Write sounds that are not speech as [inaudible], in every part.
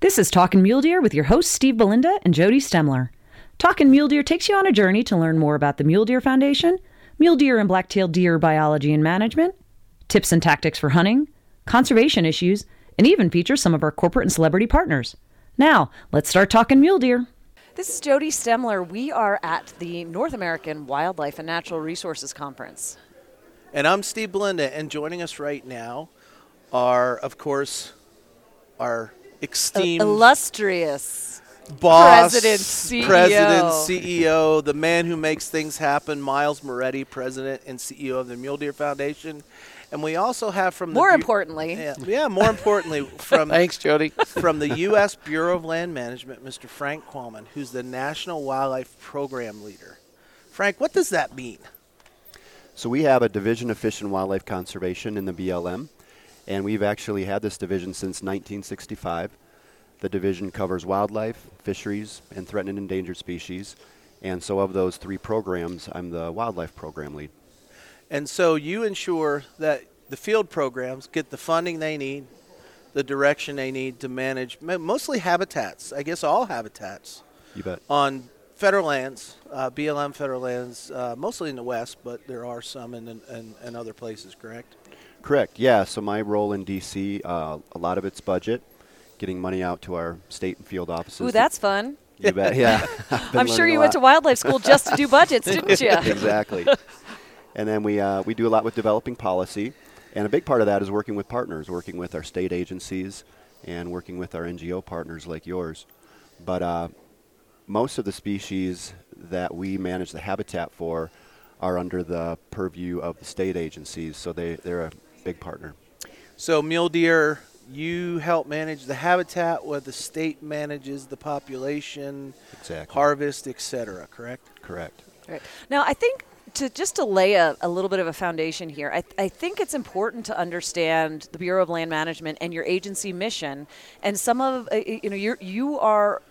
This is Talkin' Mule Deer with your hosts Steve Belinda and Jody Stemler. Talkin' Mule Deer takes you on a journey to learn more about the Mule Deer Foundation, mule deer and black-tailed deer biology and management, tips and tactics for hunting, conservation issues, and even features some of our corporate and celebrity partners. Now, let's start talking mule deer. This is Jody Stemler. We are at the North American Wildlife and Natural Resources Conference. And I'm Steve Belinda, and joining us right now are, of course, our esteemed illustrious boss, President, CEO. President, CEO, the man who makes things happen, Miles Moretti, President and CEO of the Mule Deer Foundation. And we also have from the More Bu- importantly, yeah, yeah, more importantly, [laughs] from Thanks, Jody. from the U.S. Bureau of Land Management, Mr. Frank Quamen, who's the National Wildlife Program Leader. Frank, what does that mean? So we have a division of Fish and Wildlife Conservation in the BLM, and we've actually had this division since 1965. The division covers wildlife, fisheries, and threatened and endangered species. And so, of those three programs, I'm the wildlife program lead. And so you ensure that the field programs get the funding they need, the direction they need to manage mostly habitats, I guess all habitats, You bet. on federal lands, uh, BLM federal lands, uh, mostly in the West, but there are some in, in, in, in other places, correct? Correct. Yeah. So my role in DC, uh, a lot of it's budget, getting money out to our state and field offices. ooh, that's fun. you bet. Yeah. [laughs] I'm sure you went to wildlife school just to do budgets, [laughs] didn't you? exactly. And then we, uh, we do a lot with developing policy. And a big part of that is working with partners, working with our state agencies and working with our NGO partners like yours. But uh, most of the species that we manage the habitat for are under the purview of the state agencies, so they, they're a big partner. So mule deer, you help manage the habitat, while the state manages the population, Exactly. harvest, etc. Correct? Correct. Right. Now, I think to just to lay a, a little bit of a foundation here, I, I think it's important to understand the Bureau of Land Management and your agency mission, and some of uh, you know you're, you are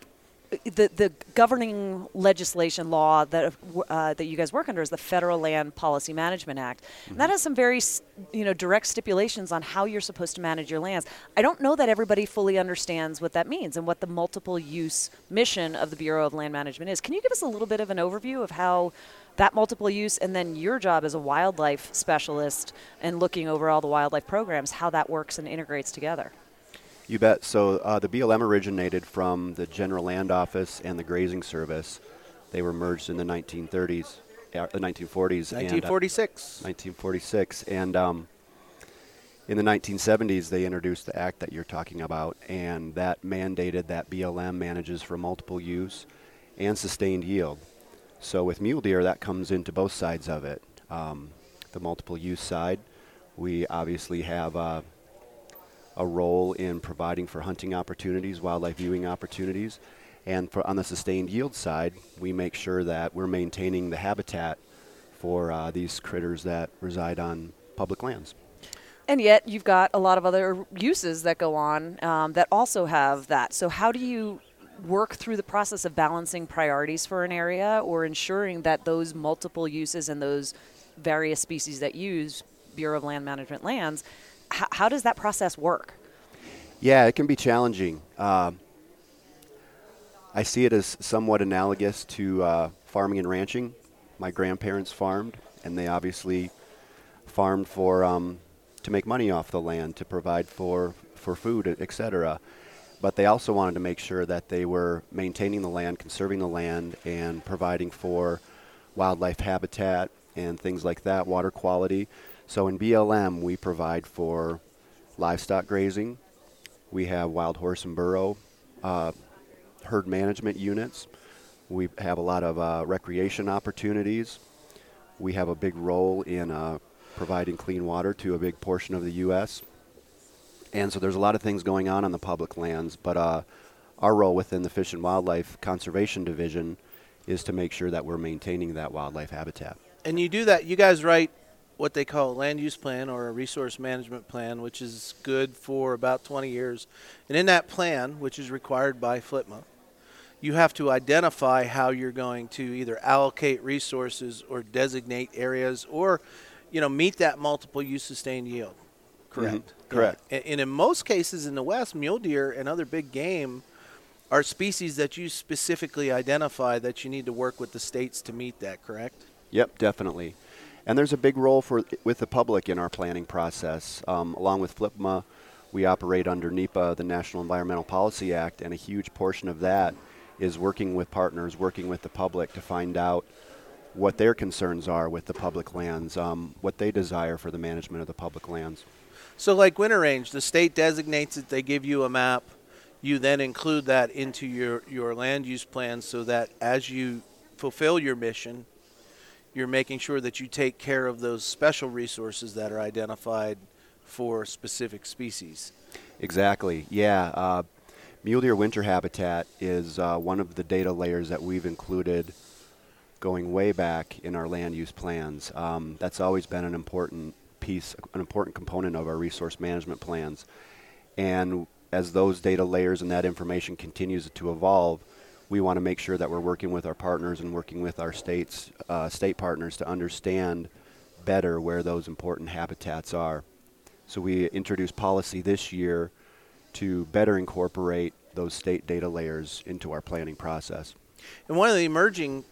the the governing legislation law that uh, that you guys work under is the Federal Land Policy Management Act. And that has some very you know direct stipulations on how you're supposed to manage your lands. I don't know that everybody fully understands what that means and what the multiple use mission of the Bureau of Land Management is. Can you give us a little bit of an overview of how that multiple use and then your job as a wildlife specialist and looking over all the wildlife programs, how that works and integrates together? You bet. So uh, the BLM originated from the General Land Office and the Grazing Service. They were merged in the 1930s, uh, the 1940s, and, uh, 1946. 1946, and um, in the 1970s they introduced the act that you're talking about, and that mandated that BLM manages for multiple use and sustained yield. So with mule deer, that comes into both sides of it. Um, the multiple use side, we obviously have. A role in providing for hunting opportunities, wildlife viewing opportunities, and for on the sustained yield side, we make sure that we're maintaining the habitat for uh, these critters that reside on public lands. And yet, you've got a lot of other uses that go on um, that also have that. So, how do you work through the process of balancing priorities for an area or ensuring that those multiple uses and those various species that use Bureau of Land Management lands, how does that process work? Yeah, it can be challenging. Um I see it as somewhat analogous to uh, farming and ranching. My grandparents farmed, and they obviously farmed for um, to make money off the land, to provide for for food, etc. But they also wanted to make sure that they were maintaining the land, conserving the land, and providing for wildlife habitat and things like that, water quality. So in BLM, we provide for livestock grazing. We have wild horse and burro uh, herd management units. We have a lot of uh, recreation opportunities. We have a big role in uh, providing clean water to a big portion of the U.S. And so there's a lot of things going on on the public lands, but uh, our role within the Fish and Wildlife Conservation Division is to make sure that we're maintaining that wildlife habitat. And you do that, you guys write what they call a land use plan or a resource management plan, which is good for about 20 years. And in that plan, which is required by FLPMA, you have to identify how you're going to either allocate resources or designate areas or, you know, meet that multiple use sustained yield. Mm-hmm. correct? Correct. Yeah. And, and in most cases in the West, mule deer and other big game are species that you specifically identify that you need to work with the states to meet that, correct? Yep, definitely. And there's a big role for with the public in our planning process. Um, along with FLIPMA, we operate under NEPA, the National Environmental Policy Act, and a huge portion of that is working with partners, working with the public to find out what their concerns are with the public lands, um, what they desire for the management of the public lands. So, like winter range, the state designates it, they give you a map. You then include that into your, your land use plan so that as you fulfill your mission, you're making sure that you take care of those special resources that are identified for specific species. Exactly. Yeah. Uh, mule deer winter habitat is uh, one of the data layers that we've included going way back in our land use plans. Um, that's always been an important piece, an important component of our resource management plans. And as those data layers and that information continues to evolve, we want to make sure that we're working with our partners and working with our states, uh, state partners to understand better where those important habitats are. So we introduced policy this year to better incorporate those state data layers into our planning process. And one of the emerging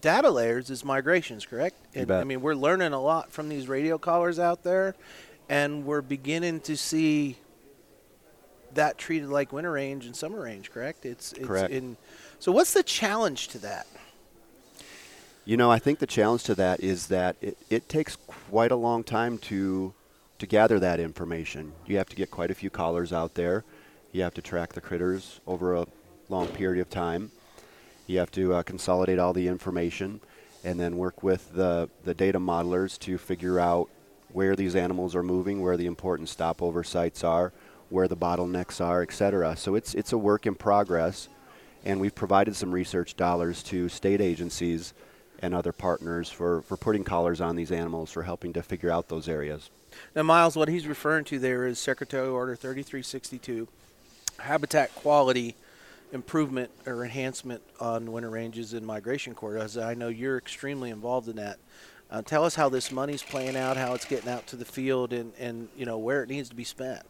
data layers is migrations, correct? You bet. I mean, we're learning a lot from these radio collars out there, and we're beginning to see that treated like winter range and summer range, correct? It's, it's Correct. In, so, what's the challenge to that? You know, I think the challenge to that is that it, it takes quite a long time to to gather that information. You have to get quite a few collars out there. You have to track the critters over a long period of time. You have to uh, consolidate all the information and then work with the, the data modelers to figure out where these animals are moving, where the important stopover sites are, where the bottlenecks are, etc. So it's it's a work in progress, and we've provided some research dollars to state agencies and other partners for, for putting collars on these animals for helping to figure out those areas. Now, Miles, what he's referring to there is Secretary Order 3362, habitat quality improvement or enhancement on winter ranges and migration corridors. I know you're extremely involved in that. Uh, tell us how this money's playing out, how it's getting out to the field, and, and you know where it needs to be spent.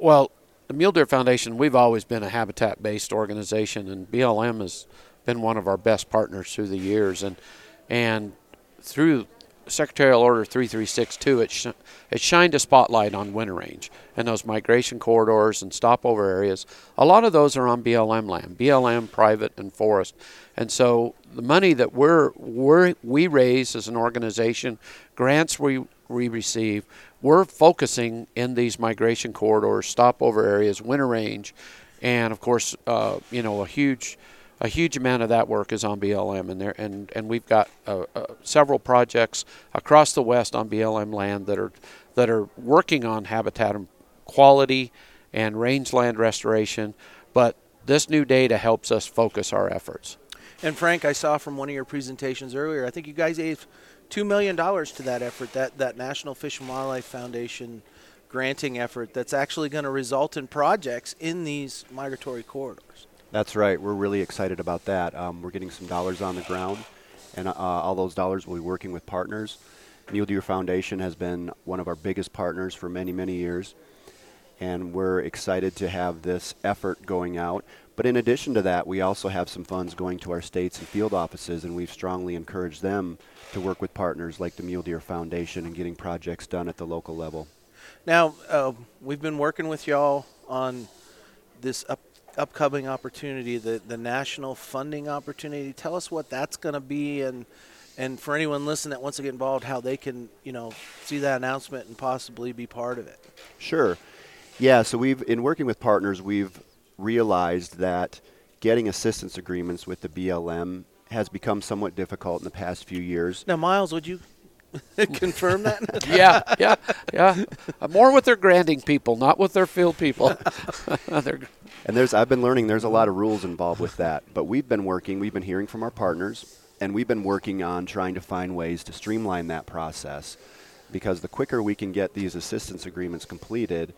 Well, the Mule Deer Foundation, we've always been a habitat based organization, and BLM has been one of our best partners through the years. And, and through Secretarial Order 3362, it, sh- it shined a spotlight on winter range and those migration corridors and stopover areas. A lot of those are on BLM land, BLM, private, and forest. And so the money that we're, we're, we raise as an organization, grants we, we receive, we're focusing in these migration corridors, stopover areas, winter range, and of course, uh, you know, a huge a huge amount of that work is on BLM, and there and and we've got uh, uh, several projects across the West on BLM land that are that are working on habitat quality and rangeland restoration. But this new data helps us focus our efforts. And Frank, I saw from one of your presentations earlier, I think you guys two million dollars to that effort, that that National Fish and Wildlife Foundation granting effort that's actually going to result in projects in these migratory corridors. That's right. We're really excited about that. Um, we're getting some dollars on the ground, and uh, all those dollars will be working with partners. Mule Deer Foundation has been one of our biggest partners for many, many years, and we're excited to have this effort going out. But in addition to that, we also have some funds going to our states and field offices, and we've strongly encouraged them to work with partners like the Mule Deer Foundation and getting projects done at the local level. Now, uh, we've been working with y'all on this up, upcoming opportunity, the, the national funding opportunity. Tell us what that's going to be, and and for anyone listening that wants to get involved, how they can you know see that announcement and possibly be part of it. Sure. Yeah, so we've in working with partners, we've realized that getting assistance agreements with the BLM has become somewhat difficult in the past few years. Now, Miles, would you [laughs] confirm that? [laughs] yeah, yeah, yeah. Uh, more with their granting people, not with their field people. [laughs] And there's I've been learning there's a lot of rules involved with that. But we've been working, we've been hearing from our partners, and we've been working on trying to find ways to streamline that process. Because the quicker we can get these assistance agreements completed,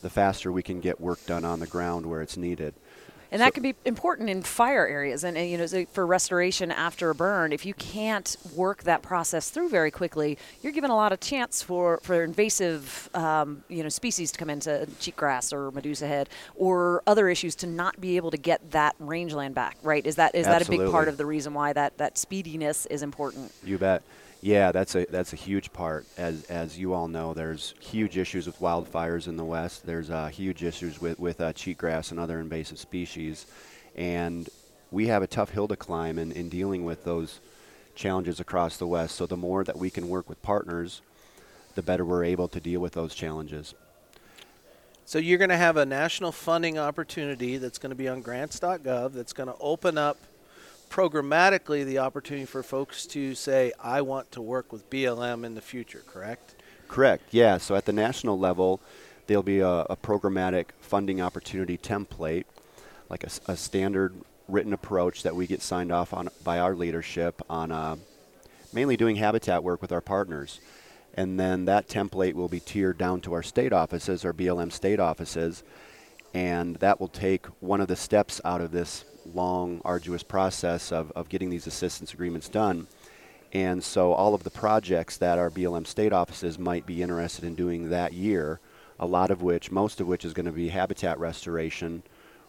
the faster we can get work done on the ground where it's needed. And that can be important in fire areas and, and you know for restoration after a burn. If you can't work that process through very quickly, you're given a lot of chance for for invasive um, you know species to come into cheatgrass or medusa head or other issues to not be able to get that rangeland back. Right? Is that is that a big part of the reason why that that speediness is important? You bet. Yeah, that's a that's a huge part. As as you all know, there's huge issues with wildfires in the west. There's uh, huge issues with with uh, cheatgrass and other invasive species, and we have a tough hill to climb in, in dealing with those challenges across the west. So the more that we can work with partners, the better we're able to deal with those challenges. So you're going to have a national funding opportunity that's going to be on grants.gov that's going to open up programmatically the opportunity for folks to say, I want to work with BLM in the future, correct? Correct. Yeah. So at the national level, there'll be a, a programmatic funding opportunity template, like a standard written approach that we get signed off on by our leadership on uh, mainly doing habitat work with our partners. And then that template will be tiered down to our state offices, our BLM state offices, and that will take one of the steps out of this long, arduous process of, of getting these assistance agreements done. And so all of the projects that our BLM state offices might be interested in doing that year, a lot of which, most of which is going to be habitat restoration,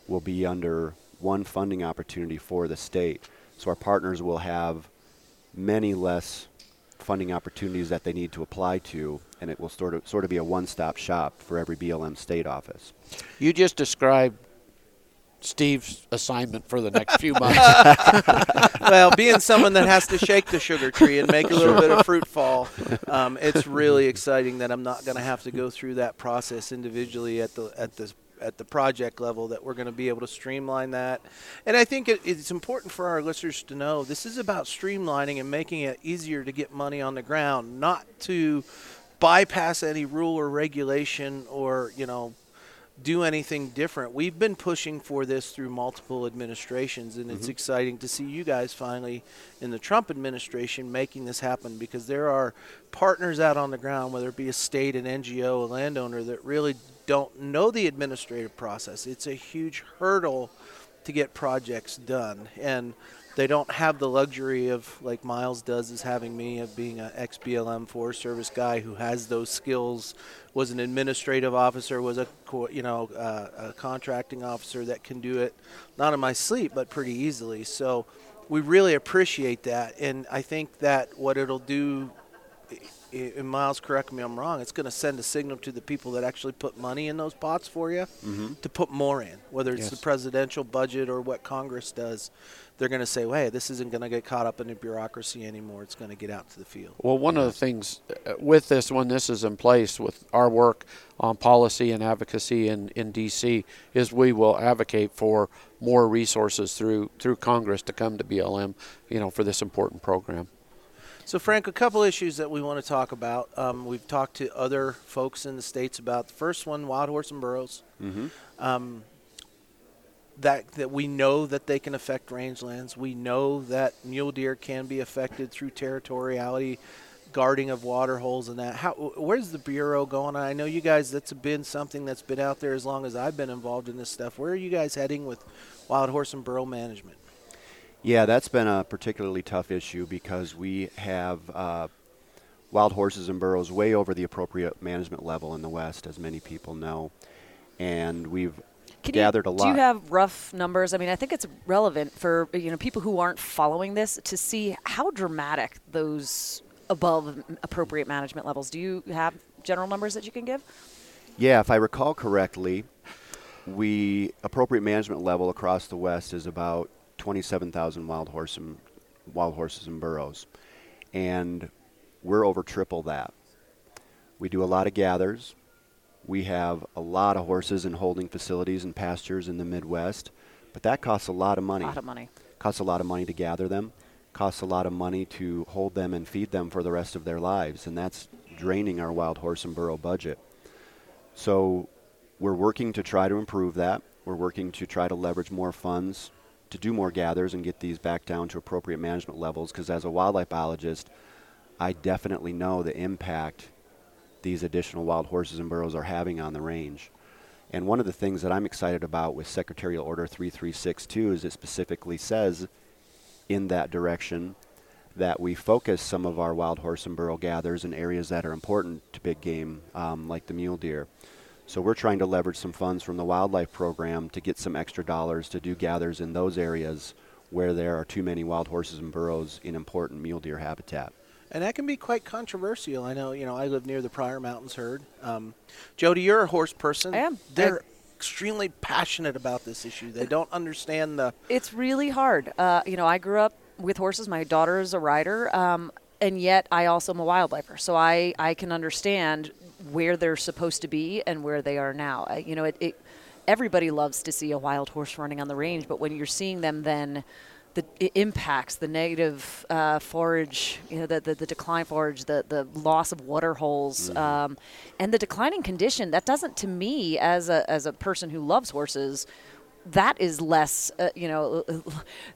will be under one funding opportunity for the state. So our partners will have many less funding opportunities that they need to apply to, and it will sort of sort of be a one-stop shop for every BLM state office. You just described Steve's assignment for the next few [laughs] months. [laughs] well, being someone that has to shake the sugar tree and make a little bit of fruit fall, um, it's really exciting that I'm not going to have to go through that process individually at the at the at the project level. That we're going to be able to streamline that, and I think it, it's important for our listeners to know this is about streamlining and making it easier to get money on the ground, not to bypass any rule or regulation or you know do anything different. We've been pushing for this through multiple administrations, and it's mm-hmm. exciting to see you guys finally in the Trump administration making this happen because there are partners out on the ground, whether it be a state, an NGO, a landowner, that really don't know the administrative process. It's a huge hurdle to get projects done. And they don't have the luxury of like Miles does is having me of being an ex BLM Forest Service guy who has those skills, was an administrative officer, was a you know uh, a contracting officer that can do it, not in my sleep but pretty easily. So we really appreciate that, and I think that what it'll do and Miles, correct me if I'm wrong, it's going to send a signal to the people that actually put money in those pots for you to put more in, whether it's the presidential budget or what Congress does. They're going to say, well, hey, this isn't going to get caught up in the bureaucracy anymore. It's going to get out to the field. Well, one of the things uh, with this, when this is in place, with our work on policy and advocacy in, in D.C., is we will advocate for more resources through through Congress to come to BLM, you know, for this important program. So, Frank, a couple issues that we want to talk about. Um, we've talked to other folks in the states about the first one, wild horse and burros. Um, that that we know that they can affect rangelands. We know that mule deer can be affected through territoriality, guarding of water holes, and that. How where's the bureau going? I know you guys. That's been something that's been out there as long as I've been involved in this stuff. Where are you guys heading with wild horse and burro management? Yeah, that's been a particularly tough issue because we have uh, wild horses and burros way over the appropriate management level in the West, as many people know. And we've Can gathered you, a Do you have rough numbers? I mean, I think it's relevant for you know people who aren't following this to see how dramatic those above appropriate management levels. Do you have general numbers that you can give? Yeah, if I recall correctly, we appropriate management level across the West is about 27,000 wild horse and wild horses and burros, and we're over triple that. We do a lot of gathers. We have a lot of horses in holding facilities and pastures in the Midwest, but that costs a lot of money. A lot of money. Costs a lot of money to gather them. Costs a lot of money to hold them and feed them for the rest of their lives, and that's draining our wild horse and burro budget. So we're working to try to improve that. We're working to try to leverage more funds to do more gathers and get these back down to appropriate management levels because as a wildlife biologist, I definitely know the impact these additional wild horses and burros are having on the range. And one of the things that I'm excited about with Secretarial Order 3362 is it specifically says in that direction that we focus some of our wild horse and burro gathers in areas that are important to big game, um, like the mule deer. So we're trying to leverage some funds from the wildlife program to get some extra dollars to do gathers in those areas where there are too many wild horses and burros in important mule deer habitat. And that can be quite controversial. I know, you know, I live near the Pryor Mountains herd. Um, Jody, you're a horse person. I am. They're I- extremely passionate about this issue. They don't understand the. It's really hard. Uh, you know, I grew up with horses. My daughter is a rider, um, and yet I also am a wildlifer. So I, I can understand where they're supposed to be and where they are now. Uh, you know, it, it everybody loves to see a wild horse running on the range, but when you're seeing them then the impacts the negative uh, forage, you know, the, the, the decline forage, the, the loss of water holes, um, and the declining condition. That doesn't, to me, as a, as a person who loves horses, that is less, uh, you know,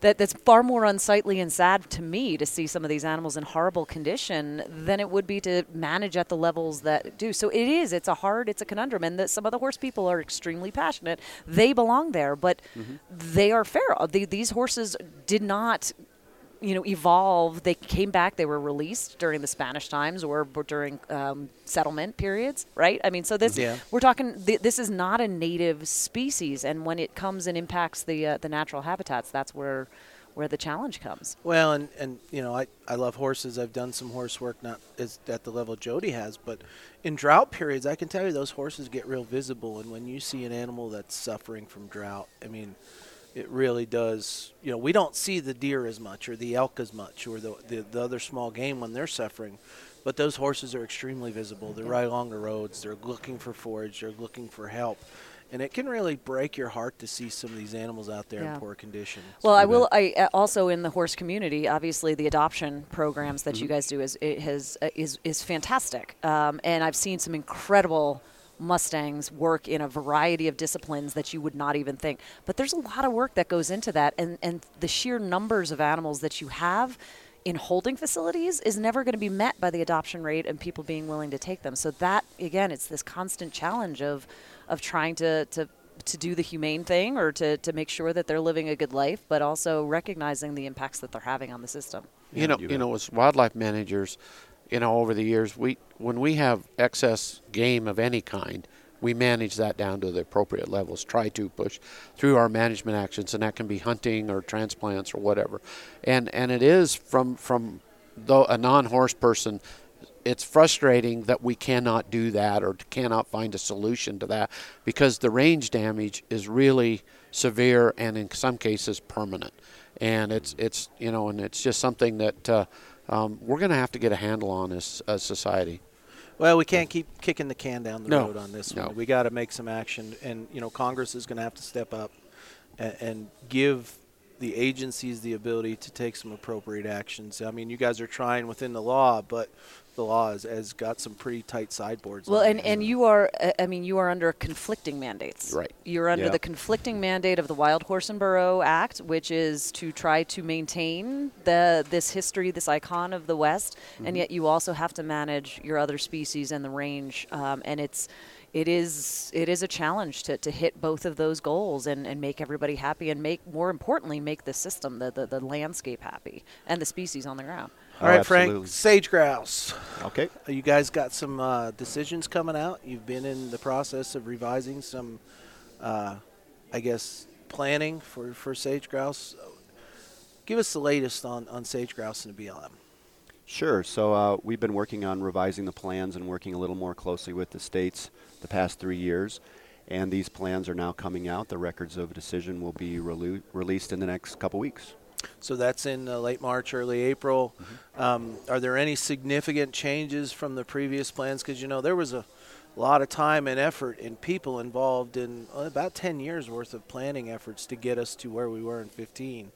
that that's far more unsightly and sad to me to see some of these animals in horrible condition than it would be to manage at the levels that do. So it is. It's a hard. It's a conundrum, and that some of the horse people are extremely passionate. They belong there, but they are feral. The, these horses did not you know, evolve. They came back. They were released during the Spanish times or b- during um, settlement periods, right? I mean, so this Yeah. we're talking. Th- this is not a native species, and when it comes and impacts the uh, the natural habitats, that's where where the challenge comes. Well, and, and you know, I, I love horses. I've done some horse work, not as at the level Jody has, but in drought periods, I can tell you those horses get real visible. And when you see an animal that's suffering from drought, I mean, it really does. You know, we don't see the deer as much, or the elk as much, or the the, the other small game when they're suffering. But those horses are extremely visible. They're right along the roads. They're looking for forage. They're looking for help. And it can really break your heart to see some of these animals out there Yeah. in poor condition. Well, I will. I uh, also in the horse community, obviously, the adoption programs that you guys do is it has uh, is is fantastic, um, and I've seen some incredible Mustangs work in a variety of disciplines that you would not even think. But there's a lot of work that goes into that, and and the sheer numbers of animals that you have in holding facilities is never going to be met by the adoption rate and people being willing to take them. So that again, it's this constant challenge of of trying to to to do the humane thing or to, to make sure that they're living a good life, but also recognizing the impacts that they're having on the system. you know, you you, know, as wildlife managers, you know, over the years, we when we have excess game of any kind, we manage that down to the appropriate levels. Try to push through our management actions, and that can be hunting or transplants or whatever. And and it is from from though a non-horse person. It's frustrating that we cannot do that or cannot find a solution to that because the range damage is really severe and in some cases permanent and it's it's you know and it's just something that uh, um, we're going to have to get a handle on this as a society. Well, we can't keep kicking the can down the No. road on this No. one. We got to make some action, and you know, Congress is going to have to step up and, and give the agencies the ability to take some appropriate actions. I mean, you guys are trying within the law, but the law has, has got some pretty tight sideboards. Well, and, and you are, uh, I mean, you are under conflicting mandates. Right. You're under Yeah. the conflicting mandate of the Wild Horse and Burro Act, which is to try to maintain the this history, this icon of the West, and yet you also have to manage your other species and the range, um, and it's. It is it is a challenge to, to hit both of those goals and, and make everybody happy and make more importantly make the system the, the, the landscape happy and the species on the ground. All right, Oh, Frank, absolutely. sage grouse. Okay. You guys got some uh, decisions coming out. You've been in the process of revising some, uh, I guess, planning for, for sage grouse. Give us the latest on, on sage grouse and the BLM. Sure. So uh, we've been working on revising the plans and working a little more closely with the states the past three years. And these plans are now coming out. The records of decision will be relu- released in the next couple weeks. So that's in uh, late March, early April. Um, are there any significant changes from the previous plans? Because you know there was a lot of time and effort and people involved in uh, about 10 years worth of planning efforts to get us to where we were in 15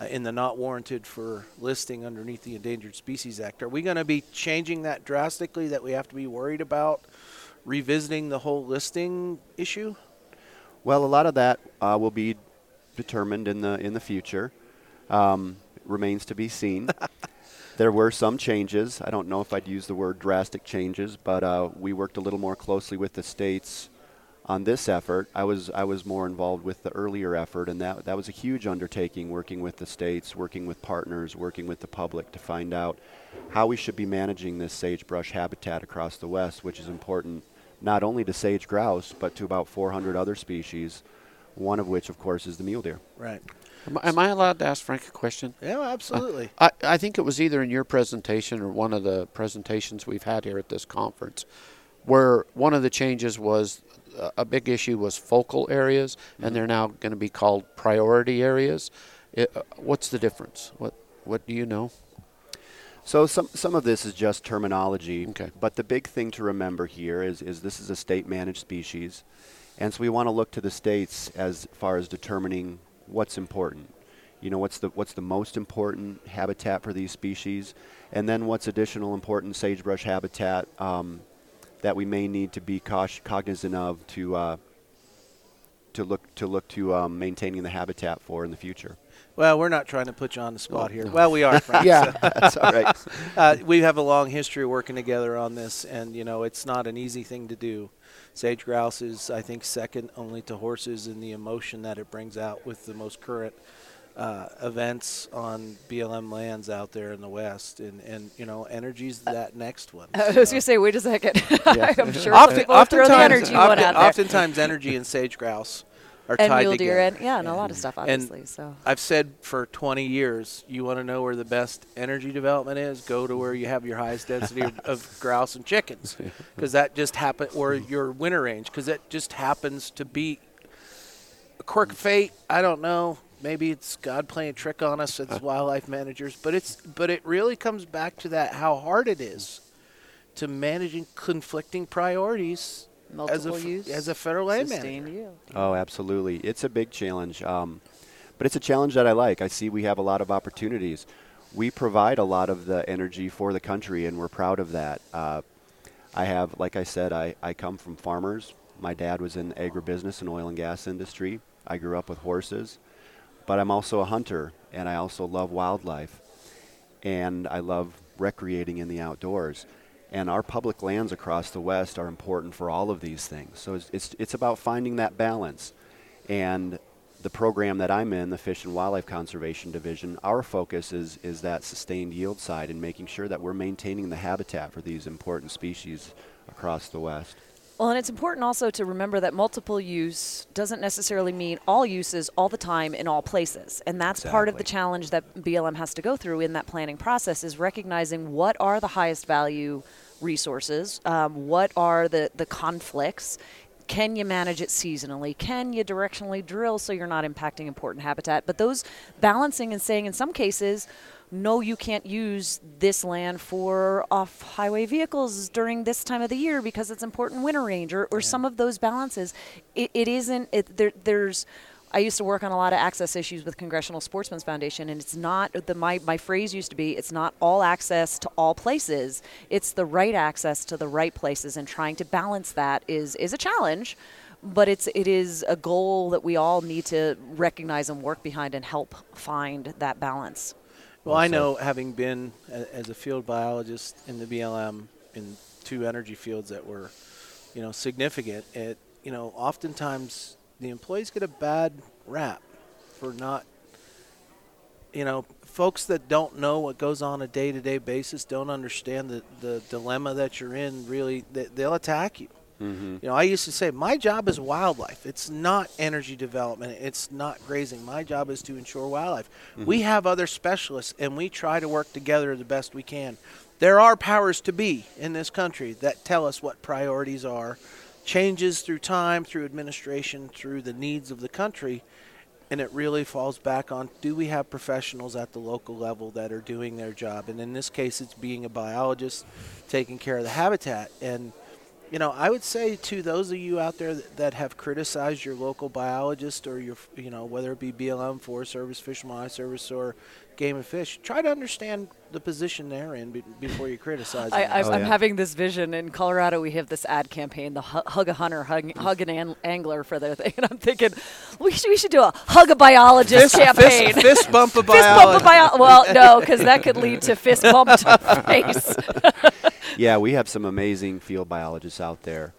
uh, in the not warranted for listing underneath the Endangered Species Act. Are we going to be changing that drastically? That we have to be worried about revisiting the whole listing issue? Well, a lot of that uh, will be determined in the in the future. Um, remains to be seen. [laughs] there were some changes. I don't know if I'd use the word drastic changes, but uh, we worked a little more closely with the states on this effort. I was I was more involved with the earlier effort, and that that was a huge undertaking, working with the states, working with partners, working with the public to find out how we should be managing this sagebrush habitat across the West, which is important not only to sage grouse but to about 400 other species. One of which, of course, is the mule deer. Right. Am, am I allowed to ask Frank a question? Yeah, absolutely. I, I think it was either in your presentation or one of the presentations we've had here at this conference where one of the changes was uh, a big issue was focal areas and they're now going to be called priority areas. It, uh, what's the difference? What what do you know? So some some of this is just terminology. Okay. But the big thing to remember here is is this is a state managed species, and so we want to look to the states as far as determining what's important. You know, what's the what's the most important habitat for these species, and then what's additional important sagebrush habitat um, that we may need to be cautious, cognizant of to uh, to look to look to um, maintaining the habitat for in the future. Well, we're not trying to put you on the spot here. no. Well, we are, [laughs] Frank. yeah, [laughs] that's all right. [laughs] uh, we have a long history working together on this, and you know it's not an easy thing to do. Sage grouse is, I think, second only to horses in the emotion that it brings out with the most current uh, events on BLM lands out there in the West, and and you know, energy's that next one. I was going to say, wait a second. Yeah. [laughs] I'm sure Often, people will throw the oftentimes, energy one often- out there. oftentimes energy and sage grouse are and tied mule together. deer, and yeah, and a lot of stuff, And obviously. so I've said for 20 years, you want to know where the best energy development is? Go to where you have your highest density of, of [laughs] grouse and chickens, because that just happen or your winter range, because that just happens to be a quirk of fate. I don't know. Maybe it's God playing a trick on us as wildlife managers, but it's but it really comes back to that how hard it is to managing conflicting priorities as a use, as a federal land manager. sustained yield. Oh, absolutely. It's a big challenge. Um, but it's a challenge that I like. I see we have a lot of opportunities. We provide a lot of the energy for the country, and we're proud of that. Uh, I have, like I said, I, I come from farmers. My dad was in agribusiness and oil and gas industry. I grew up with horses. But I'm also a hunter, and I also love wildlife. And I love recreating in the outdoors. And our public lands across the West are important for all of these things. So it's, it's, it's about finding that balance. And the program that I'm in, the Fish and Wildlife Conservation Division, our focus is, is that sustained yield side and making sure that we're maintaining the habitat for these important species across the West. Well, and it's important also to remember that multiple use doesn't necessarily mean all uses all the time in all places. And that's part of the challenge that BLM has to go through in that planning process is recognizing what are the highest value resources, um, what are the, the conflicts. Can you manage it seasonally? Can you directionally drill so you're not impacting important habitat? But those balancing and saying in some cases, no, you can't use this land for off highway vehicles during this time of the year because it's important winter range or, or some of those balances. It, it isn't, it, there, there's, I used to work on a lot of access issues with Congressional Sportsmen's Foundation, and it's not the my, my phrase used to be it's not all access to all places. It's the right access to the right places, and trying to balance that is is a challenge, but it's it is a goal that we all need to recognize and work behind and help find that balance. Well, I know, having been a, as a field biologist in the BLM in two energy fields that were, you know, significant. It, you know, oftentimes the employees get a bad rap for not, you know, folks that don't know what goes on a day-to-day basis don't understand the, the dilemma that you're in. Really, they, they'll attack you. Mm-hmm. You know, I used to say my job is wildlife. It's not energy development. It's not grazing. My job is to ensure wildlife. Mm-hmm. We have other specialists, and we try to work together the best we can. There are powers to be in this country that tell us what priorities are, changes through time, through administration, through the needs of the country, and it really falls back on do we have professionals at the local level that are doing their job? And in this case, it's being a biologist taking care of the habitat. And you know, I would say to those of you out there that, that have criticized your local biologist or your, you know, whether it be BLM, Forest Service, Fish and Wildlife Service, or Game and Fish, try to understand the position they're in be, before you criticize I, them. I'm, Oh, I'm yeah. having this vision in Colorado. We have this ad campaign, the Hu- Hug a Hunter, Hug, hug an an- Angler for their thing, [laughs] and I'm thinking we should we should do a Hug a Biologist fist, campaign. fist, fist bump of Fist bump a bio- Well, [laughs] no, because that could lead to fist bump to [laughs] face. yeah, we have some amazing field biologists out there.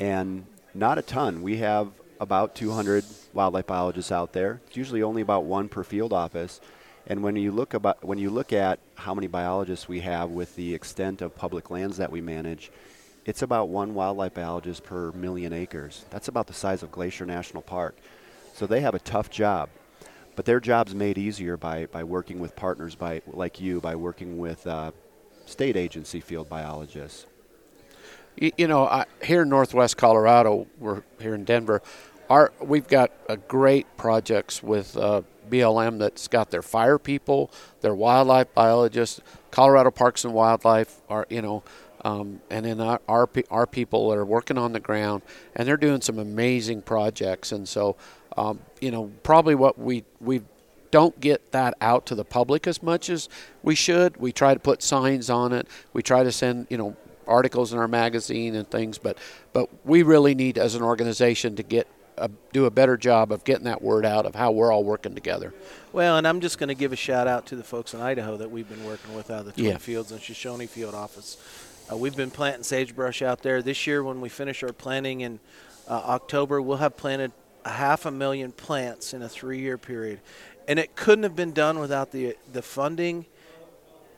And Not a ton. We have about 200 wildlife biologists out there. It's usually only about one per field office. And when you look about when you look at how many biologists we have with the extent of public lands that we manage, it's about one wildlife biologist per million acres. That's about the size of Glacier National Park. So they have a tough job, but their job's made easier by, by working with partners by like you, by working with uh, state agency field biologists. You, know, I, here in Northwest Colorado, we're here in Denver. Our we've got great projects with uh, BLM that's got their fire people, their wildlife biologists, Colorado Parks and Wildlife are you know. Um, and then our, our, our people are working on the ground, and they're doing some amazing projects. And so, um, you know, probably what we we don't get that out to the public as much as we should. We try to put signs on it. We try to send you know articles in our magazine and things, but but we really need as an organization to get a, do a better job of getting that word out of how we're all working together. Well, and I'm just going to give a shout out to the folks in Idaho that we've been working with out of the Twin Yeah. Falls and Shoshone Field office. Uh, we've been planting sagebrush out there. This year, when we finish our planting in uh, October, we'll have planted a half a million plants in a three-year period, and it couldn't have been done without the the funding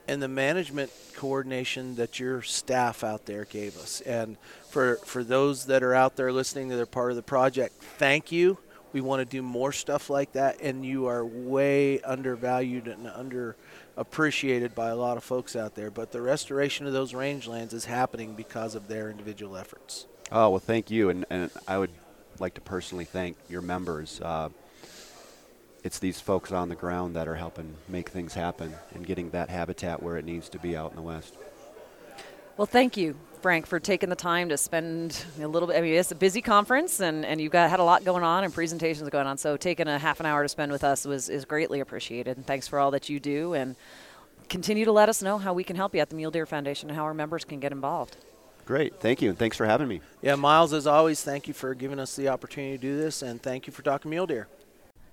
and the management coordination that your staff out there gave us. And for for those that are out there listening that are part of the project, thank you. We want to do more stuff like that, and you are way undervalued and underappreciated by a lot of folks out there. But the restoration of those rangelands is happening because of their individual efforts. Oh well, thank you, and, and I would like to personally thank your members. Uh, it's these folks on the ground that are helping make things happen and getting that habitat where it needs to be out in the west. Well, thank you, Frank, for taking the time to spend a little bit. I mean, it's a busy conference, and, and you've got had a lot going on and presentations going on. So taking a half an hour to spend with us was is greatly appreciated. And thanks for all that you do, and continue to let us know how we can help you at the Mule Deer Foundation and how our members can get involved. Great, thank you, and thanks for having me. Yeah, Miles, as always, thank you for giving us the opportunity to do this, and thank you for talking mule deer.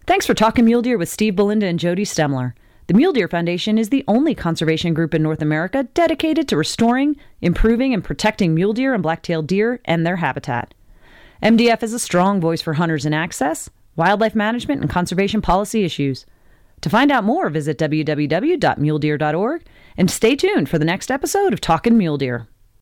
Thanks for talking mule deer with Steve Belinda and Jody Stemler. The Mule Deer Foundation is the only conservation group in North America dedicated to restoring, improving, and protecting mule deer and black-tailed deer and their habitat. MDF is a strong voice for hunters in access, wildlife management, and conservation policy issues. To find out more, visit www.muledeer.org and stay tuned for the next episode of Talkin' Mule Deer.